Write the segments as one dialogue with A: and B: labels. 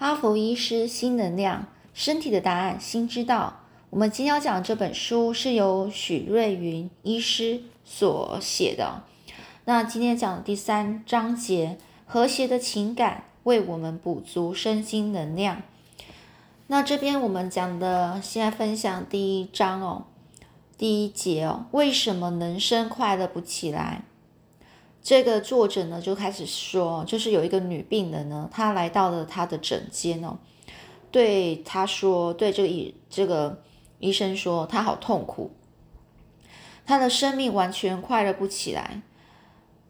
A: 哈佛医师新能量，身体的答案，心知道。我们今天要讲这本书是由许瑞云医师所写的。那今天讲的第三章节，和谐的情感为我们补足身心能量。那这边我们讲的，现在分享第一章哦，第一节哦，为什么人生快乐不起来？这个作者呢就开始说，就是有一个女病人呢，她来到了她的诊间哦，对她说，对这个医这个医生说，她好痛苦，她的生命完全快乐不起来。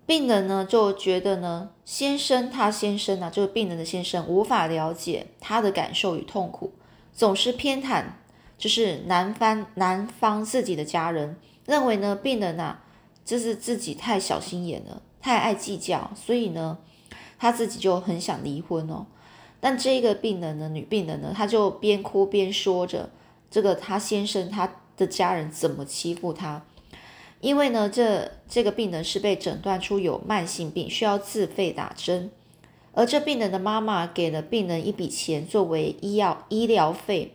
A: 病人呢就觉得呢，先生他先生啊，就是病人的先生无法了解他的感受与痛苦，总是偏袒，就是男方男方自己的家人，认为呢病人啊，就是自己太小心眼了，太爱计较，所以呢他自己就很想离婚哦。但这个病人呢，女病人呢，她就边哭边说着，这个她先生他的家人怎么欺负她。因为呢，这这个病人是被诊断出有慢性病，需要自费打针，而这病人的妈妈给了病人一笔钱作为医药医疗费，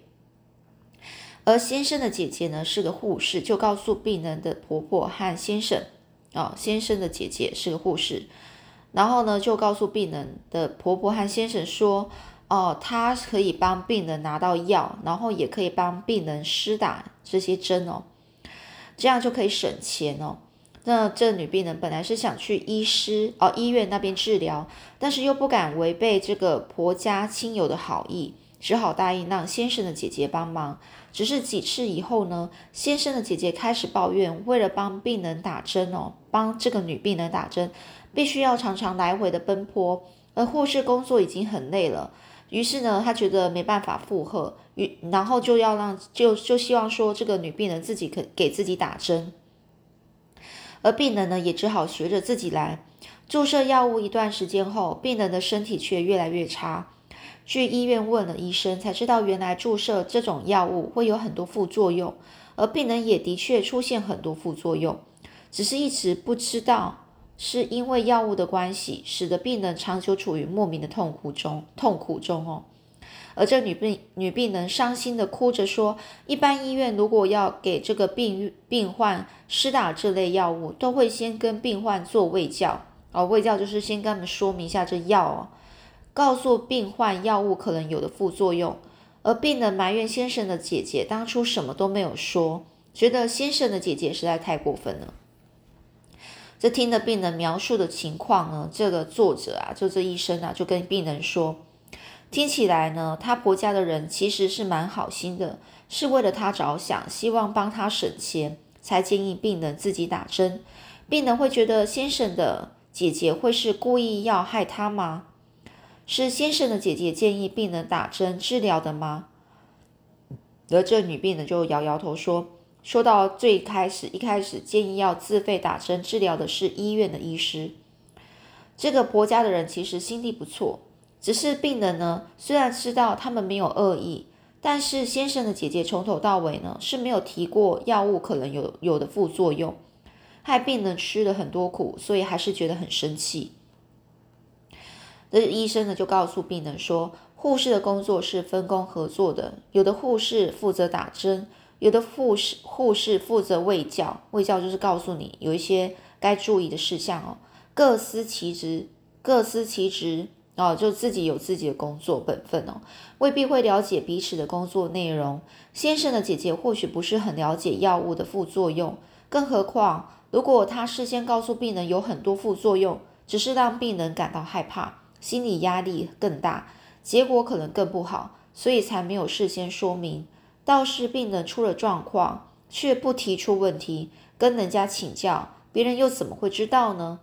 A: 而先生的姐姐呢是个护士，就告诉病人的婆婆和先生，啊，先生的姐姐是个护士，然后呢就告诉病人的婆婆和先生说，哦，她可以帮病人拿到药，然后也可以帮病人施打这些针哦。这样就可以省钱哦。那这女病人本来是想去医师哦医院那边治疗，但是又不敢违背这个婆家亲友的好意，只好答应让先生的姐姐帮忙。只是几次以后呢，先生的姐姐开始抱怨，为了帮病人打针哦，帮这个女病人打针，必须要常常来回的奔波，而护士工作已经很累了。于是呢，他觉得没办法负荷，于然后就要让就就希望说这个女病人自己可给自己打针，而病人呢也只好学着自己来注射药物。一段时间后，病人的身体却越来越差。去医院问了医生，才知道原来注射这种药物会有很多副作用，而病人也的确出现很多副作用，只是一直不知道。是因为药物的关系，使得病人长久处于莫名的痛苦中，痛苦中哦。而这女病女病人伤心的哭着说：“一般医院如果要给这个病病患施打这类药物，都会先跟病患做卫教哦，卫教就是先跟他们说明一下这药哦，告诉病患药物可能有的副作用。而病人埋怨先生的姐姐当初什么都没有说，觉得先生的姐姐实在太过分了。”这听的病人描述的情况呢，这个作者啊，就这医生啊，就跟病人说，听起来呢，他婆家的人其实是蛮好心的，是为了他着想，希望帮他省钱，才建议病人自己打针。病人会觉得先生的姐姐会是故意要害他吗？是先生的姐姐建议病人打针治疗的吗？而这女病人就摇摇头说。说到最开始，一开始建议要自费打针治疗的是医院的医师。这个婆家的人其实心地不错，只是病人呢，虽然知道他们没有恶意，但是先生的姐姐从头到尾呢是没有提过药物可能有有的副作用，害病人吃了很多苦，所以还是觉得很生气。这医生呢就告诉病人说，护士的工作是分工合作的，有的护士负责打针。有的护士护士负责卫教，卫教就是告诉你有一些该注意的事项哦。各司其职，各司其职哦，就自己有自己的工作本分哦，未必会了解彼此的工作内容。先生的姐姐或许不是很了解药物的副作用，更何况如果他事先告诉病人有很多副作用，只是让病人感到害怕，心理压力更大，结果可能更不好，所以才没有事先说明。倒是病人出了状况，却不提出问题，跟人家请教，别人又怎么会知道呢？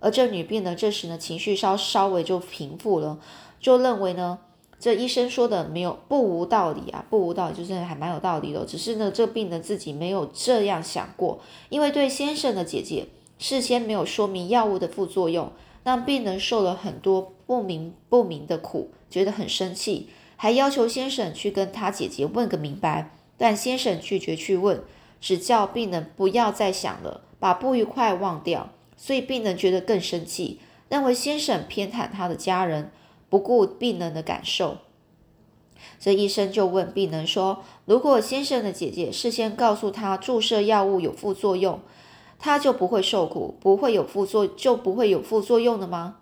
A: 而这女病人这时呢，情绪稍稍微就平复了，就认为呢，这医生说的没有不无道理啊，不无道理，就是还蛮有道理的。只是呢，这病人自己没有这样想过，因为对先生的姐姐事先没有说明药物的副作用，让病人受了很多不明不明的苦，觉得很生气。还要求先生去跟他姐姐问个明白，但先生拒绝去问，只叫病人不要再想了，把不愉快忘掉。所以病人觉得更生气，认为先生偏袒他的家人，不顾病人的感受。这医生就问病人说：“如果先生的姐姐事先告诉他注射药物有副作用，他就不会受苦，不会有副作就不会有副作用的吗？”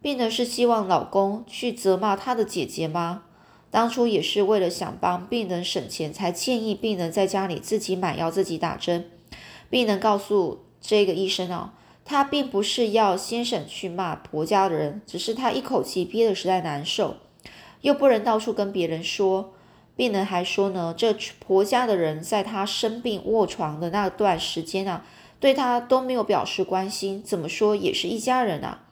A: 病人是希望老公去责骂他的姐姐吗？当初也是为了想帮病人省钱，才建议病人在家里自己买药、自己打针。病人告诉这个医生哦，他并不是要先生去骂婆家的人，只是他一口气憋得实在难受，又不能到处跟别人说。病人还说呢，这婆家的人在他生病卧床的那段时间啊，对他都没有表示关心，怎么说也是一家人啊。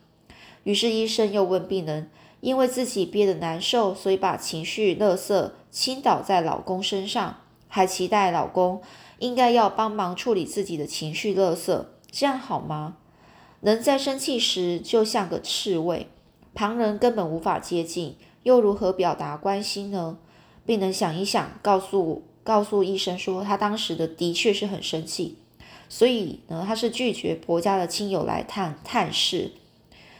A: 于是医生又问病人。因为自己憋得难受，所以把情绪垃圾倾倒在老公身上，还期待老公应该要帮忙处理自己的情绪垃圾，这样好吗？人在生气时就像个刺猬，旁人根本无法接近，又如何表达关心呢？病人想一想，告诉告诉医生说，他当时的的确是很生气，所以呢，他是拒绝婆家的亲友来探探视。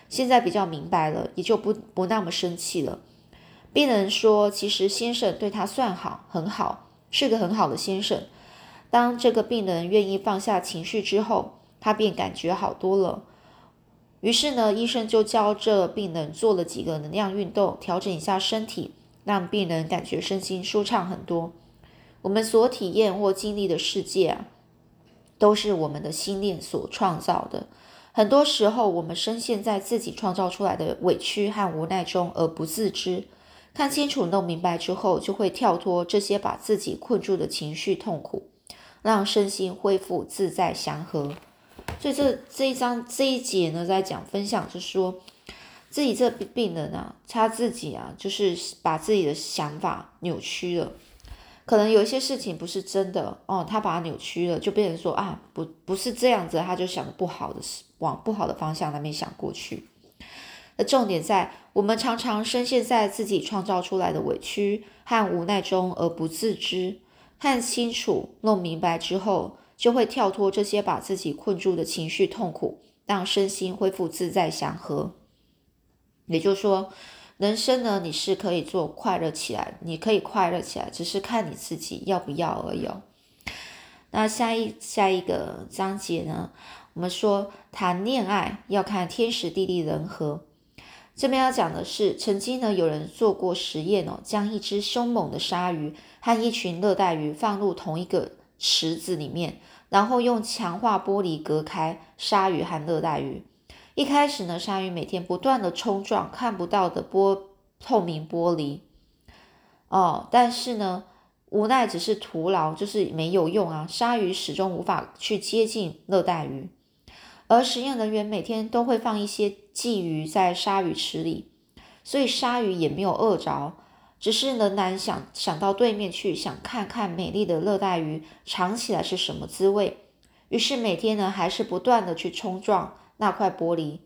A: 现在比较明白了，也就不不那么生气了。病人说：“其实先生对他算好，很好，是个很好的先生。”当这个病人愿意放下情绪之后，他便感觉好多了。于是呢，医生就教这病人做了几个能量运动，调整一下身体，让病人感觉身心舒畅很多。我们所体验或经历的世界啊，都是我们的心念所创造的。很多时候，我们深陷在自己创造出来的委屈和无奈中而不自知。看清楚、弄明白之后，就会跳脱这些把自己困住的情绪痛苦，让身心恢复自在祥和。所以这这一章这一节呢，在讲分享，就是说自己这病人啊，他自己啊，就是把自己的想法扭曲了。可能有一些事情不是真的哦，他把它扭曲了，就变成说啊，不不是这样子，他就想不好的事，往不好的方向那边想过去。那重点在我们常常深陷在自己创造出来的委屈和无奈中而不自知，看清楚、弄明白之后，就会跳脱这些把自己困住的情绪痛苦，让身心恢复自在祥和。也就是说。人生呢，你是可以做快乐起来，你可以快乐起来，只是看你自己要不要而已。那下一下一个章节呢，我们说谈恋爱要看天时地利人和。这边要讲的是，曾经呢有人做过实验哦，将一只凶猛的鲨鱼和一群热带鱼放入同一个池子里面，然后用强化玻璃隔开鲨鱼和热带鱼。一开始呢，鲨鱼每天不断的冲撞看不到的玻透明玻璃，哦，但是呢，无奈只是徒劳，就是没有用啊。鲨鱼始终无法去接近热带鱼，而实验人员每天都会放一些鲫鱼在鲨鱼池里，所以鲨鱼也没有饿着，只是仍然想想到对面去，想看看美丽的热带鱼尝起来是什么滋味。于是每天呢，还是不断的去冲撞。那块玻璃，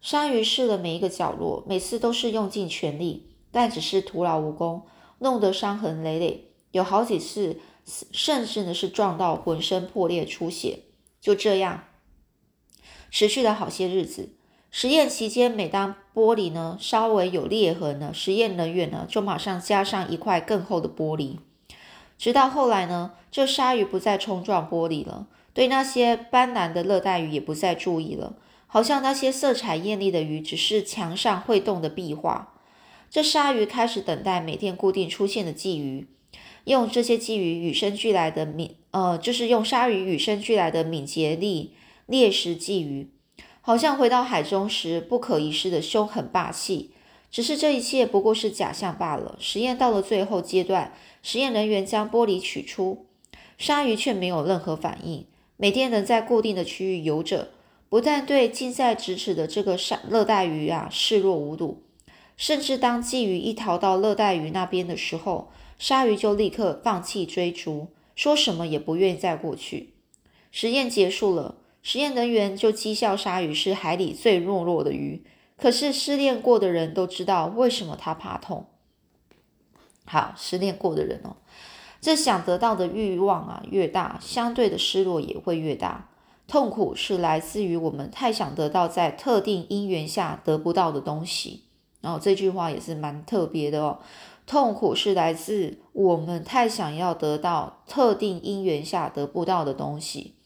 A: 鲨鱼试了每一个角落，每次都是用尽全力，但只是徒劳无功，弄得伤痕累累。有好几次，甚至呢是撞到浑身破裂出血。就这样，持续了好些日子。实验期间，每当玻璃呢稍微有裂痕呢，实验人员呢就马上加上一块更厚的玻璃。直到后来呢，这鲨鱼不再冲撞玻璃了，对那些斑斓的热带鱼也不再注意了。好像那些色彩艳丽的鱼只是墙上会动的壁画。这鲨鱼开始等待每天固定出现的鲫鱼，用这些鲫鱼与生俱来的敏，呃，就是用鲨鱼与生俱来的敏捷力猎食鲫鱼，好像回到海中时不可一世的凶狠霸气。只是这一切不过是假象罢了。实验到了最后阶段，实验人员将玻璃取出，鲨鱼却没有任何反应，每天能在固定的区域游着。不但对近在咫尺的这个鲨热带鱼啊视若无睹，甚至当鲫鱼一逃到热带鱼那边的时候，鲨鱼就立刻放弃追逐，说什么也不愿意再过去。实验结束了，实验人员就讥笑鲨鱼是海里最懦弱的鱼。可是失恋过的人都知道为什么它怕痛。好，失恋过的人哦，这想得到的欲望啊越大，相对的失落也会越大。痛苦是来自于我们太想得到在特定因缘下得不到的东西。然后这句话也是蛮特别的哦。痛苦是来自我们太想要得到特定因缘下得不到的东西。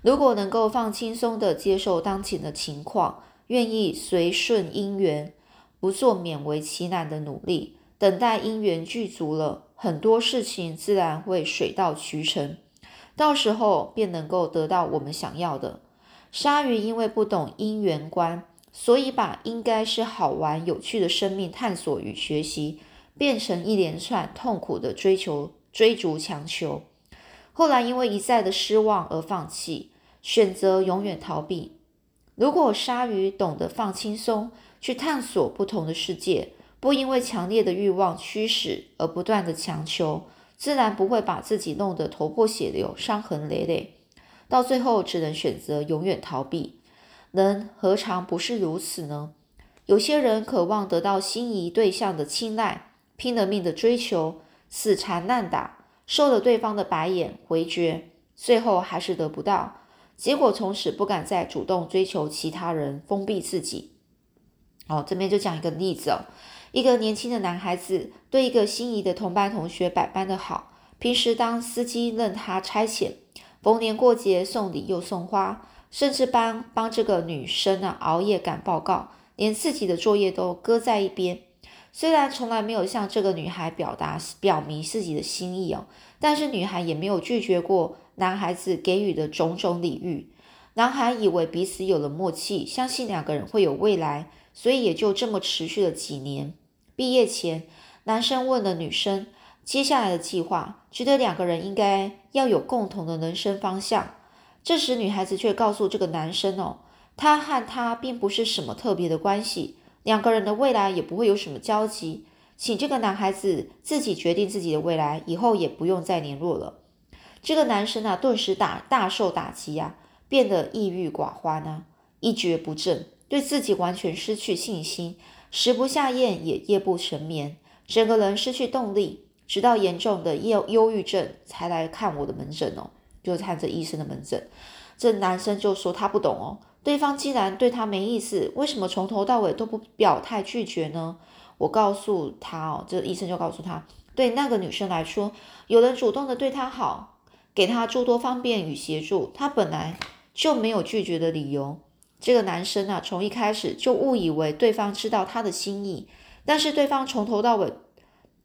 A: 如果能够放轻松的接受当前的情况，愿意随顺因缘，不做勉为其难的努力，等待因缘具足了，很多事情自然会水到渠成，到时候便能够得到我们想要的。鲨鱼因为不懂因缘观。所以，把应该是好玩、有趣的生命探索与学习，变成一连串痛苦的追求、追逐、强求。后来，因为一再的失望而放弃，选择永远逃避。如果鲨鱼懂得放轻松，去探索不同的世界，不因为强烈的欲望驱使而不断的强求，自然不会把自己弄得头破血流、伤痕累累，到最后只能选择永远逃避。人何尝不是如此呢？有些人渴望得到心仪对象的青睐，拼了命的追求，死缠烂打，受了对方的白眼回绝，最后还是得不到，结果从此不敢再主动追求其他人，封闭自己。哦，这边就讲一个例子哦，一个年轻的男孩子对一个心仪的同班同学百般的好，平时当司机任他差遣，逢年过节送礼又送花。甚至帮帮这个女生啊熬夜赶报告，连自己的作业都搁在一边。虽然从来没有向这个女孩表达表明自己的心意哦，但是女孩也没有拒绝过男孩子给予的种种礼遇。男孩以为彼此有了默契，相信两个人会有未来，所以也就这么持续了几年。毕业前，男生问了女生接下来的计划，觉得两个人应该要有共同的人生方向。这时，女孩子却告诉这个男生：“哦，他和他并不是什么特别的关系，两个人的未来也不会有什么交集，请这个男孩子自己决定自己的未来，以后也不用再联络了。”这个男生啊，顿时打大受打击啊，变得抑郁寡欢啊，一蹶不振，对自己完全失去信心，食不下咽，也夜不成眠，整个人失去动力，直到严重的忧忧郁症才来看我的门诊哦。就看这医生的门诊，这男生就说他不懂哦，对方既然对他没意思，为什么从头到尾都不表态拒绝呢？我告诉他哦，这医生就告诉他，对那个女生来说，有人主动的对她好，给她诸多方便与协助，她本来就没有拒绝的理由。这个男生啊，从一开始就误以为对方知道他的心意，但是对方从头到尾，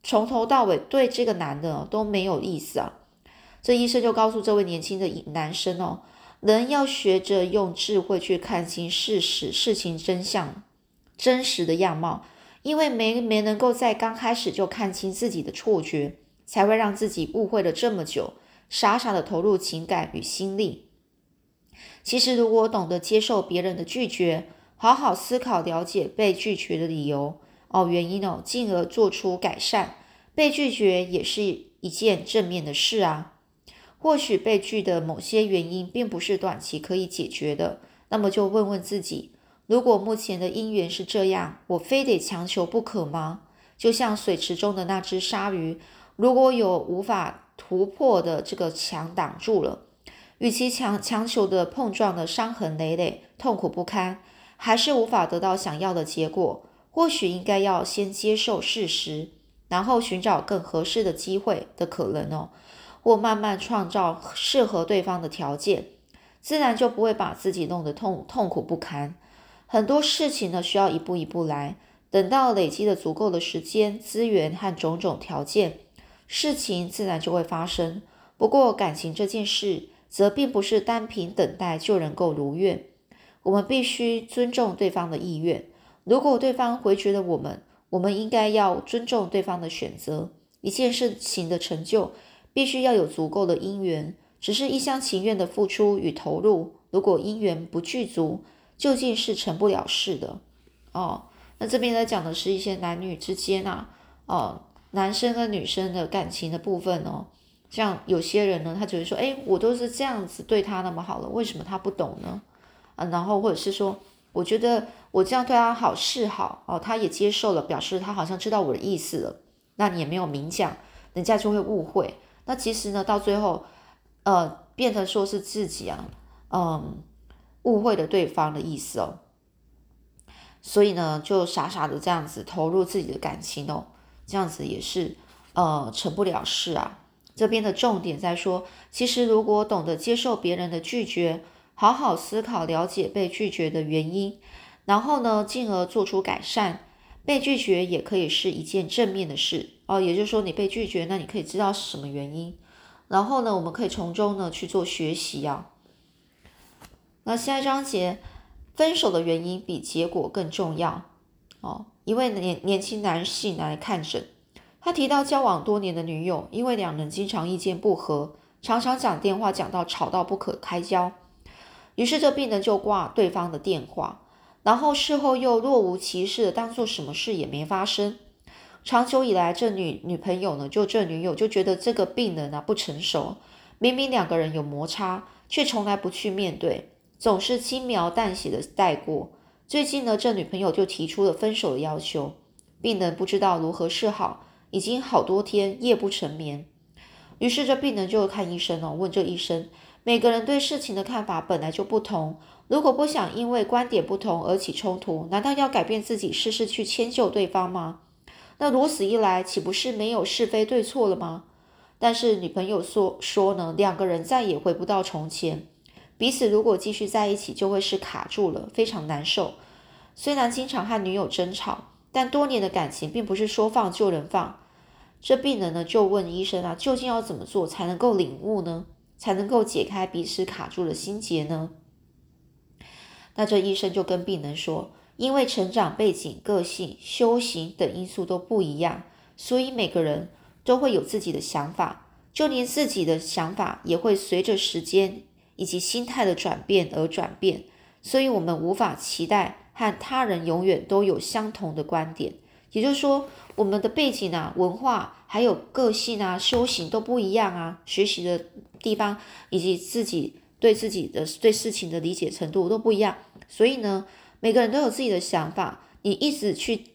A: 从头到尾对这个男的都没有意思啊。这医生就告诉这位年轻的男生哦，人要学着用智慧去看清事实、事情真相、真实的样貌，因为没没能够在刚开始就看清自己的错觉，才会让自己误会了这么久，傻傻的投入情感与心力。其实，如果懂得接受别人的拒绝，好好思考了解被拒绝的理由哦、原因哦，进而做出改善，被拒绝也是一件正面的事啊。或许被拒的某些原因并不是短期可以解决的，那么就问问自己：如果目前的因缘是这样，我非得强求不可吗？就像水池中的那只鲨鱼，如果有无法突破的这个墙挡住了，与其强强求的碰撞的伤痕累累、痛苦不堪，还是无法得到想要的结果，或许应该要先接受事实，然后寻找更合适的机会的可能哦。或慢慢创造适合对方的条件，自然就不会把自己弄得痛痛苦不堪。很多事情呢，需要一步一步来，等到累积了足够的时间、资源和种种条件，事情自然就会发生。不过感情这件事，则并不是单凭等待就能够如愿。我们必须尊重对方的意愿。如果对方回绝了我们，我们应该要尊重对方的选择。一件事情的成就。必须要有足够的因缘，只是一厢情愿的付出与投入，如果因缘不具足，究竟是成不了事的哦。那这边在讲的是一些男女之间啊，哦，男生跟女生的感情的部分哦。像有些人呢，他只会说，哎，我都是这样子对他那么好了，为什么他不懂呢？啊，然后或者是说，我觉得我这样对他好是好哦，他也接受了，表示他好像知道我的意思了。那你也没有明讲，人家就会误会。那其实呢，到最后，呃，变成说是自己啊，嗯，误会了对方的意思哦。所以呢，就傻傻的这样子投入自己的感情哦，这样子也是呃成不了事啊。这边的重点在说，其实如果懂得接受别人的拒绝，好好思考了解被拒绝的原因，然后呢，进而做出改善，被拒绝也可以是一件正面的事哦。也就是说，你被拒绝，那你可以知道是什么原因，然后呢，我们可以从中呢去做学习啊。那下一章节，分手的原因比结果更重要哦。一位年年轻男性来看诊，他提到交往多年的女友，因为两人经常意见不合，常常讲电话讲到吵到不可开交，于是这病人就挂对方的电话，然后事后又若无其事的当做什么事也没发生。长久以来，这女女朋友呢，就这女友就觉得这个病人啊不成熟，明明两个人有摩擦，却从来不去面对。总是轻描淡写的带过。最近呢，这女朋友就提出了分手的要求，病人不知道如何是好，已经好多天夜不成眠。于是这病人就看医生哦，问这医生：每个人对事情的看法本来就不同，如果不想因为观点不同而起冲突，难道要改变自己，事事去迁就对方吗？那如此一来，岂不是没有是非对错了吗？但是女朋友说说呢，两个人再也回不到从前。彼此如果继续在一起，就会是卡住了，非常难受。虽然经常和女友争吵，但多年的感情并不是说放就能放。这病人呢，就问医生啊，究竟要怎么做才能够领悟呢？才能够解开彼此卡住的心结呢？那这医生就跟病人说，因为成长背景、个性、修行等因素都不一样，所以每个人都会有自己的想法，就连自己的想法也会随着时间。以及心态的转变而转变，所以我们无法期待和他人永远都有相同的观点。也就是说，我们的背景啊、文化、还有个性啊、修行都不一样啊，学习的地方以及自己对自己的对事情的理解程度都不一样。所以呢，每个人都有自己的想法。你一直去，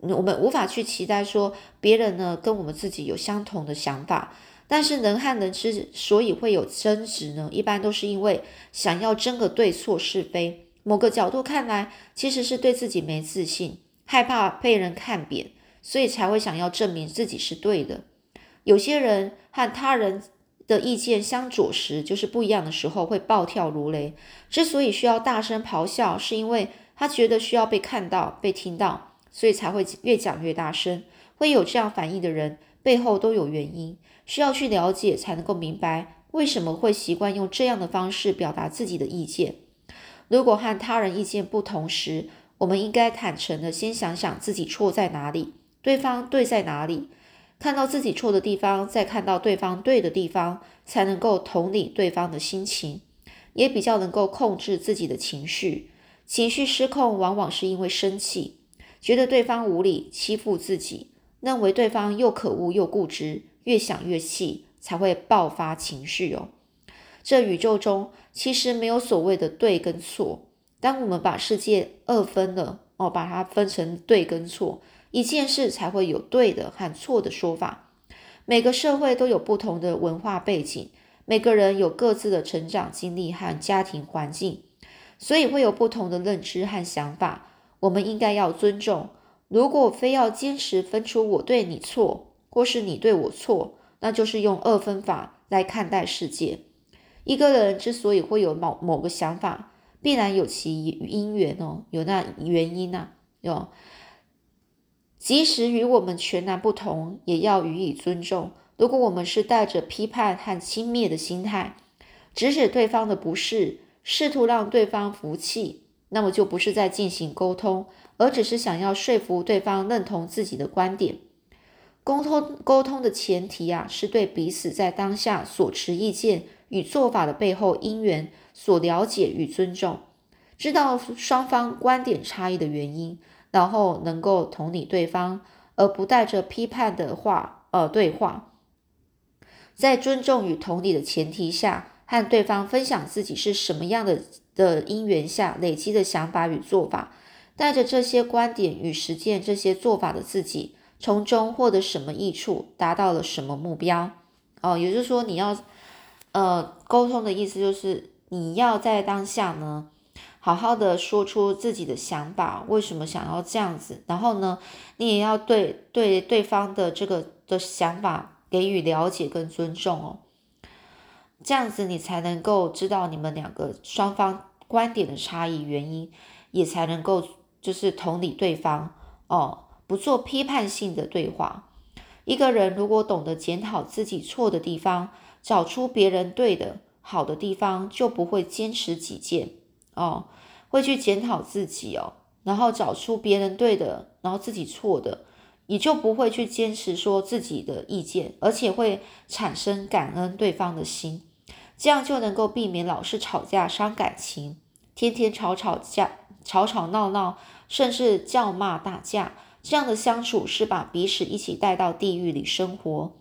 A: 我们无法去期待说别人呢跟我们自己有相同的想法。但是人和人之所以会有争执呢，一般都是因为想要争个对错是非。某个角度看来，其实是对自己没自信，害怕被人看扁，所以才会想要证明自己是对的。有些人和他人的意见相左时，就是不一样的时候会暴跳如雷。之所以需要大声咆哮，是因为他觉得需要被看到、被听到，所以才会越讲越大声。会有这样反应的人，背后都有原因。需要去了解，才能够明白为什么会习惯用这样的方式表达自己的意见。如果和他人意见不同时，我们应该坦诚的先想想自己错在哪里，对方对在哪里，看到自己错的地方，再看到对方对的地方，才能够同理对方的心情，也比较能够控制自己的情绪。情绪失控往往是因为生气，觉得对方无理欺负自己，认为对方又可恶又固执。越想越气，才会爆发情绪哦。这宇宙中其实没有所谓的对跟错。当我们把世界二分了哦，把它分成对跟错，一件事才会有对的和错的说法。每个社会都有不同的文化背景，每个人有各自的成长经历和家庭环境，所以会有不同的认知和想法。我们应该要尊重。如果非要坚持分出我对你错，或是你对我错，那就是用二分法来看待世界。一个人之所以会有某某个想法，必然有其因缘哦，有那原因呐。有，即使与我们全然不同，也要予以尊重。如果我们是带着批判和轻蔑的心态，指使对方的不是，试图让对方服气，那么就不是在进行沟通，而只是想要说服对方认同自己的观点。沟通沟通的前提啊，是对彼此在当下所持意见与做法的背后因缘所了解与尊重，知道双方观点差异的原因，然后能够同理对方，而不带着批判的话呃对话，在尊重与同理的前提下，和对方分享自己是什么样的的因缘下累积的想法与做法，带着这些观点与实践这些做法的自己。从中获得什么益处，达到了什么目标？哦，也就是说，你要呃沟通的意思就是你要在当下呢，好好的说出自己的想法，为什么想要这样子？然后呢，你也要对对对方的这个的想法给予了解跟尊重哦。这样子你才能够知道你们两个双方观点的差异原因，也才能够就是同理对方哦，不做批判性的对话。一个人如果懂得检讨自己错的地方，找出别人对的好的地方，就不会坚持己见哦，会去检讨自己哦，然后找出别人对的，然后自己错的。你就不会去坚持说自己的意见，而且会产生感恩对方的心，这样就能够避免老是吵架伤感情，天天吵吵架、吵吵闹闹，甚至叫骂打架，这样的相处是把彼此一起带到地狱里生活。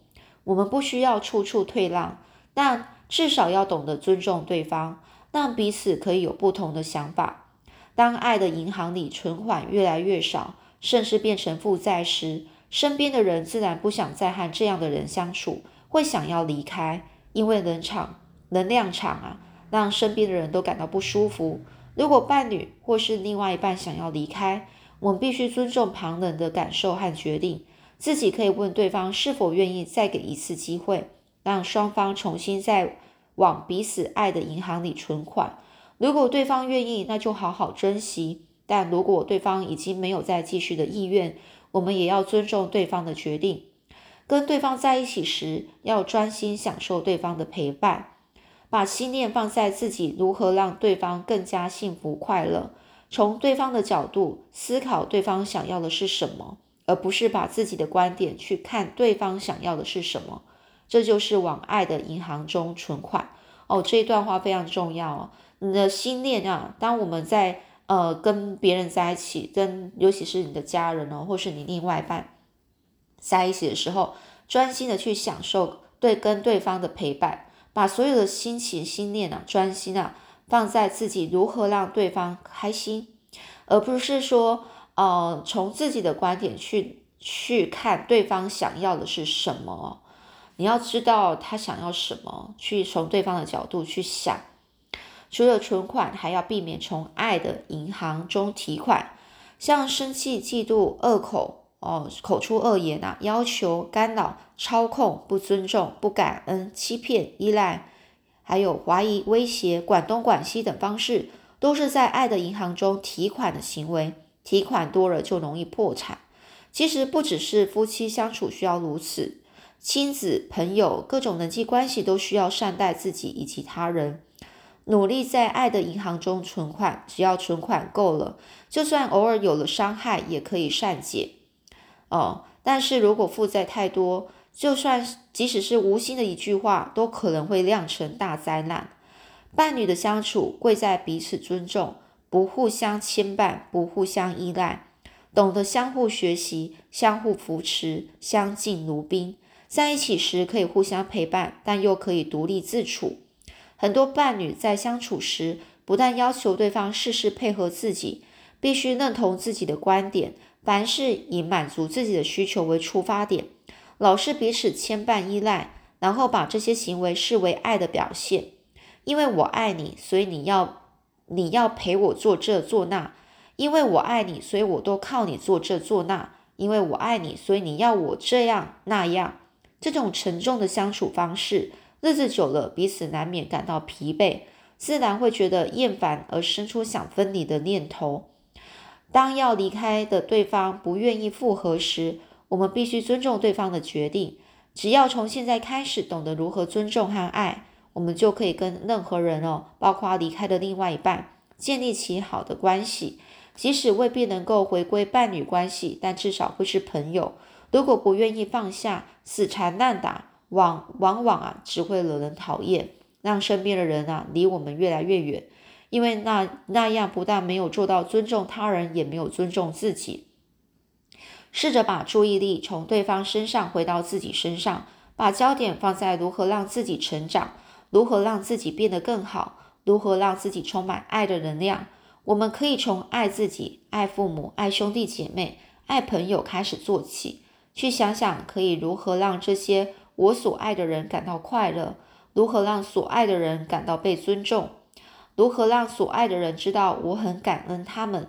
A: 我们不需要处处退让，但至少要懂得尊重对方，让彼此可以有不同的想法。当爱的银行里存款越来越少。甚至变成负债时，身边的人自然不想再和这样的人相处，会想要离开，因为能场能量场啊，让身边的人都感到不舒服。如果伴侣或是另外一半想要离开，我们必须尊重旁人的感受和决定，自己可以问对方是否愿意再给一次机会，让双方重新再往彼此爱的银行里存款。如果对方愿意，那就好好珍惜。但如果对方已经没有再继续的意愿，我们也要尊重对方的决定。跟对方在一起时，要专心享受对方的陪伴，把心念放在自己如何让对方更加幸福快乐，从对方的角度思考对方想要的是什么，而不是把自己的观点去看对方想要的是什么。这就是往爱的银行中存款哦。这一段话非常重要哦。你的心念啊，当我们在。呃，跟别人在一起，跟尤其是你的家人哦，或是你另外一半在一起的时候，专心的去享受对跟对方的陪伴，把所有的心情、心念啊，专心啊放在自己如何让对方开心，而不是说，呃，从自己的观点去去看对方想要的是什么。你要知道他想要什么，去从对方的角度去想。除了存款，还要避免从爱的银行中提款，像生气、嫉妒、恶口哦，口出恶言啊，要求、干扰、操控、不尊重、不感恩、欺骗、依赖，还有怀疑、威胁、管东管西等方式，都是在爱的银行中提款的行为。提款多了就容易破产。其实不只是夫妻相处需要如此，亲子、朋友、各种人际关系都需要善待自己以及他人。努力在爱的银行中存款，只要存款够了，就算偶尔有了伤害，也可以善解。哦，但是如果负债太多，就算即使是无心的一句话，都可能会酿成大灾难。伴侣的相处贵在彼此尊重，不互相牵绊，不互相依赖，懂得相互学习，相互扶持，相敬如宾。在一起时可以互相陪伴，但又可以独立自处。很多伴侣在相处时，不但要求对方事事配合自己，必须认同自己的观点，凡事以满足自己的需求为出发点，老是彼此牵绊依赖，然后把这些行为视为爱的表现。因为我爱你，所以你要你要陪我做这做那；因为我爱你，所以我都靠你做这做那；因为我爱你，所以你要我这样那样。这种沉重的相处方式。日子久了，彼此难免感到疲惫，自然会觉得厌烦，而生出想分离的念头。当要离开的对方不愿意复合时，我们必须尊重对方的决定。只要从现在开始懂得如何尊重和爱，我们就可以跟任何人哦，包括离开的另外一半，建立起好的关系。即使未必能够回归伴侣关系，但至少会是朋友。如果不愿意放下，死缠烂打。往往往啊，只会惹人讨厌，让身边的人啊离我们越来越远。因为那那样不但没有做到尊重他人，也没有尊重自己。试着把注意力从对方身上回到自己身上，把焦点放在如何让自己成长，如何让自己变得更好，如何让自己充满爱的能量。我们可以从爱自己、爱父母、爱兄弟姐妹、爱朋友开始做起，去想想可以如何让这些。我所爱的人感到快乐，如何让所爱的人感到被尊重？如何让所爱的人知道我很感恩他们。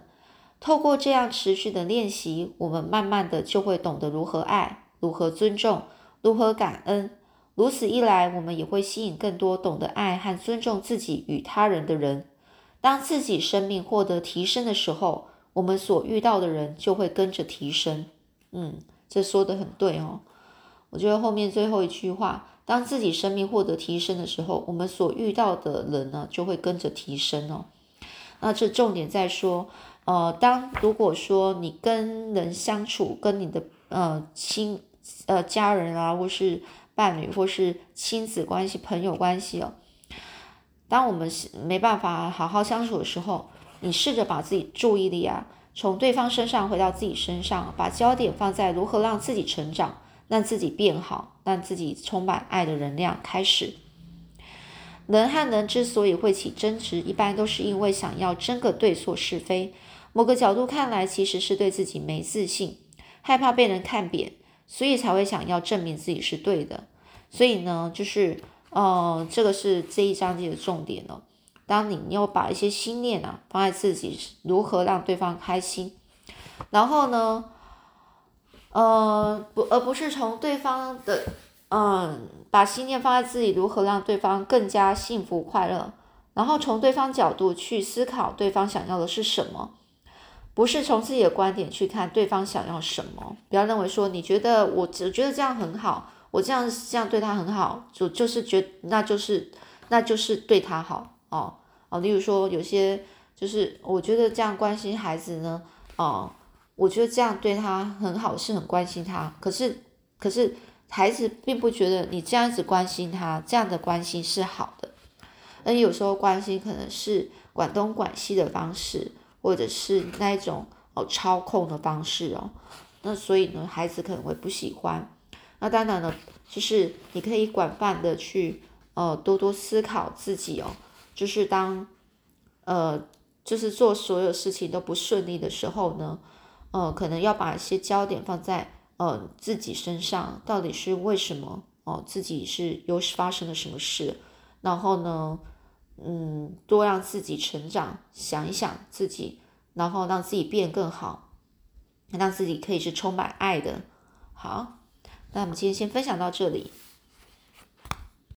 A: 透过这样持续的练习，我们慢慢的就会懂得如何爱，如何尊重，如何感恩。如此一来，我们也会吸引更多懂得爱和尊重自己与他人的人。当自己生命获得提升的时候，我们所遇到的人就会跟着提升。嗯，这说的很对哦。我觉得后面最后一句话，当自己生命获得提升的时候，我们所遇到的人呢，就会跟着提升哦。那这重点在说，呃，当如果说你跟人相处，跟你的呃亲呃家人啊，或是伴侣，或是亲子关系、朋友关系哦，当我们没办法好好相处的时候，你试着把自己注意力啊，从对方身上回到自己身上，把焦点放在如何让自己成长。让自己变好，让自己充满爱的能量。开始，人和人之所以会起争执，一般都是因为想要争个对错是非。某个角度看来，其实是对自己没自信，害怕被人看扁，所以才会想要证明自己是对的。所以呢，就是，呃，这个是这一章节的重点哦。当你要把一些心念啊放在自己如何让对方开心，然后呢？呃，不，而不是从对方的，嗯，把心念放在自己如何让对方更加幸福快乐，然后从对方角度去思考对方想要的是什么，不是从自己的观点去看对方想要什么。不要认为说你觉得我只觉得这样很好，我这样这样对他很好，就就是觉那就是那就是对他好哦哦。例如说有些就是我觉得这样关心孩子呢，哦。我觉得这样对他很好，是很关心他。可是，可是孩子并不觉得你这样子关心他，这样的关心是好的。而有时候关心可能是管东管西的方式，或者是那一种哦操控的方式哦。那所以呢，孩子可能会不喜欢。那当然了，就是你可以广泛的去呃多多思考自己哦。就是当呃就是做所有事情都不顺利的时候呢。呃，可能要把一些焦点放在呃自己身上，到底是为什么哦？自己是又是发生了什么事？然后呢，嗯，多让自己成长，想一想自己，然后让自己变更好，让自己可以是充满爱的。好，那我们今天先分享到这里。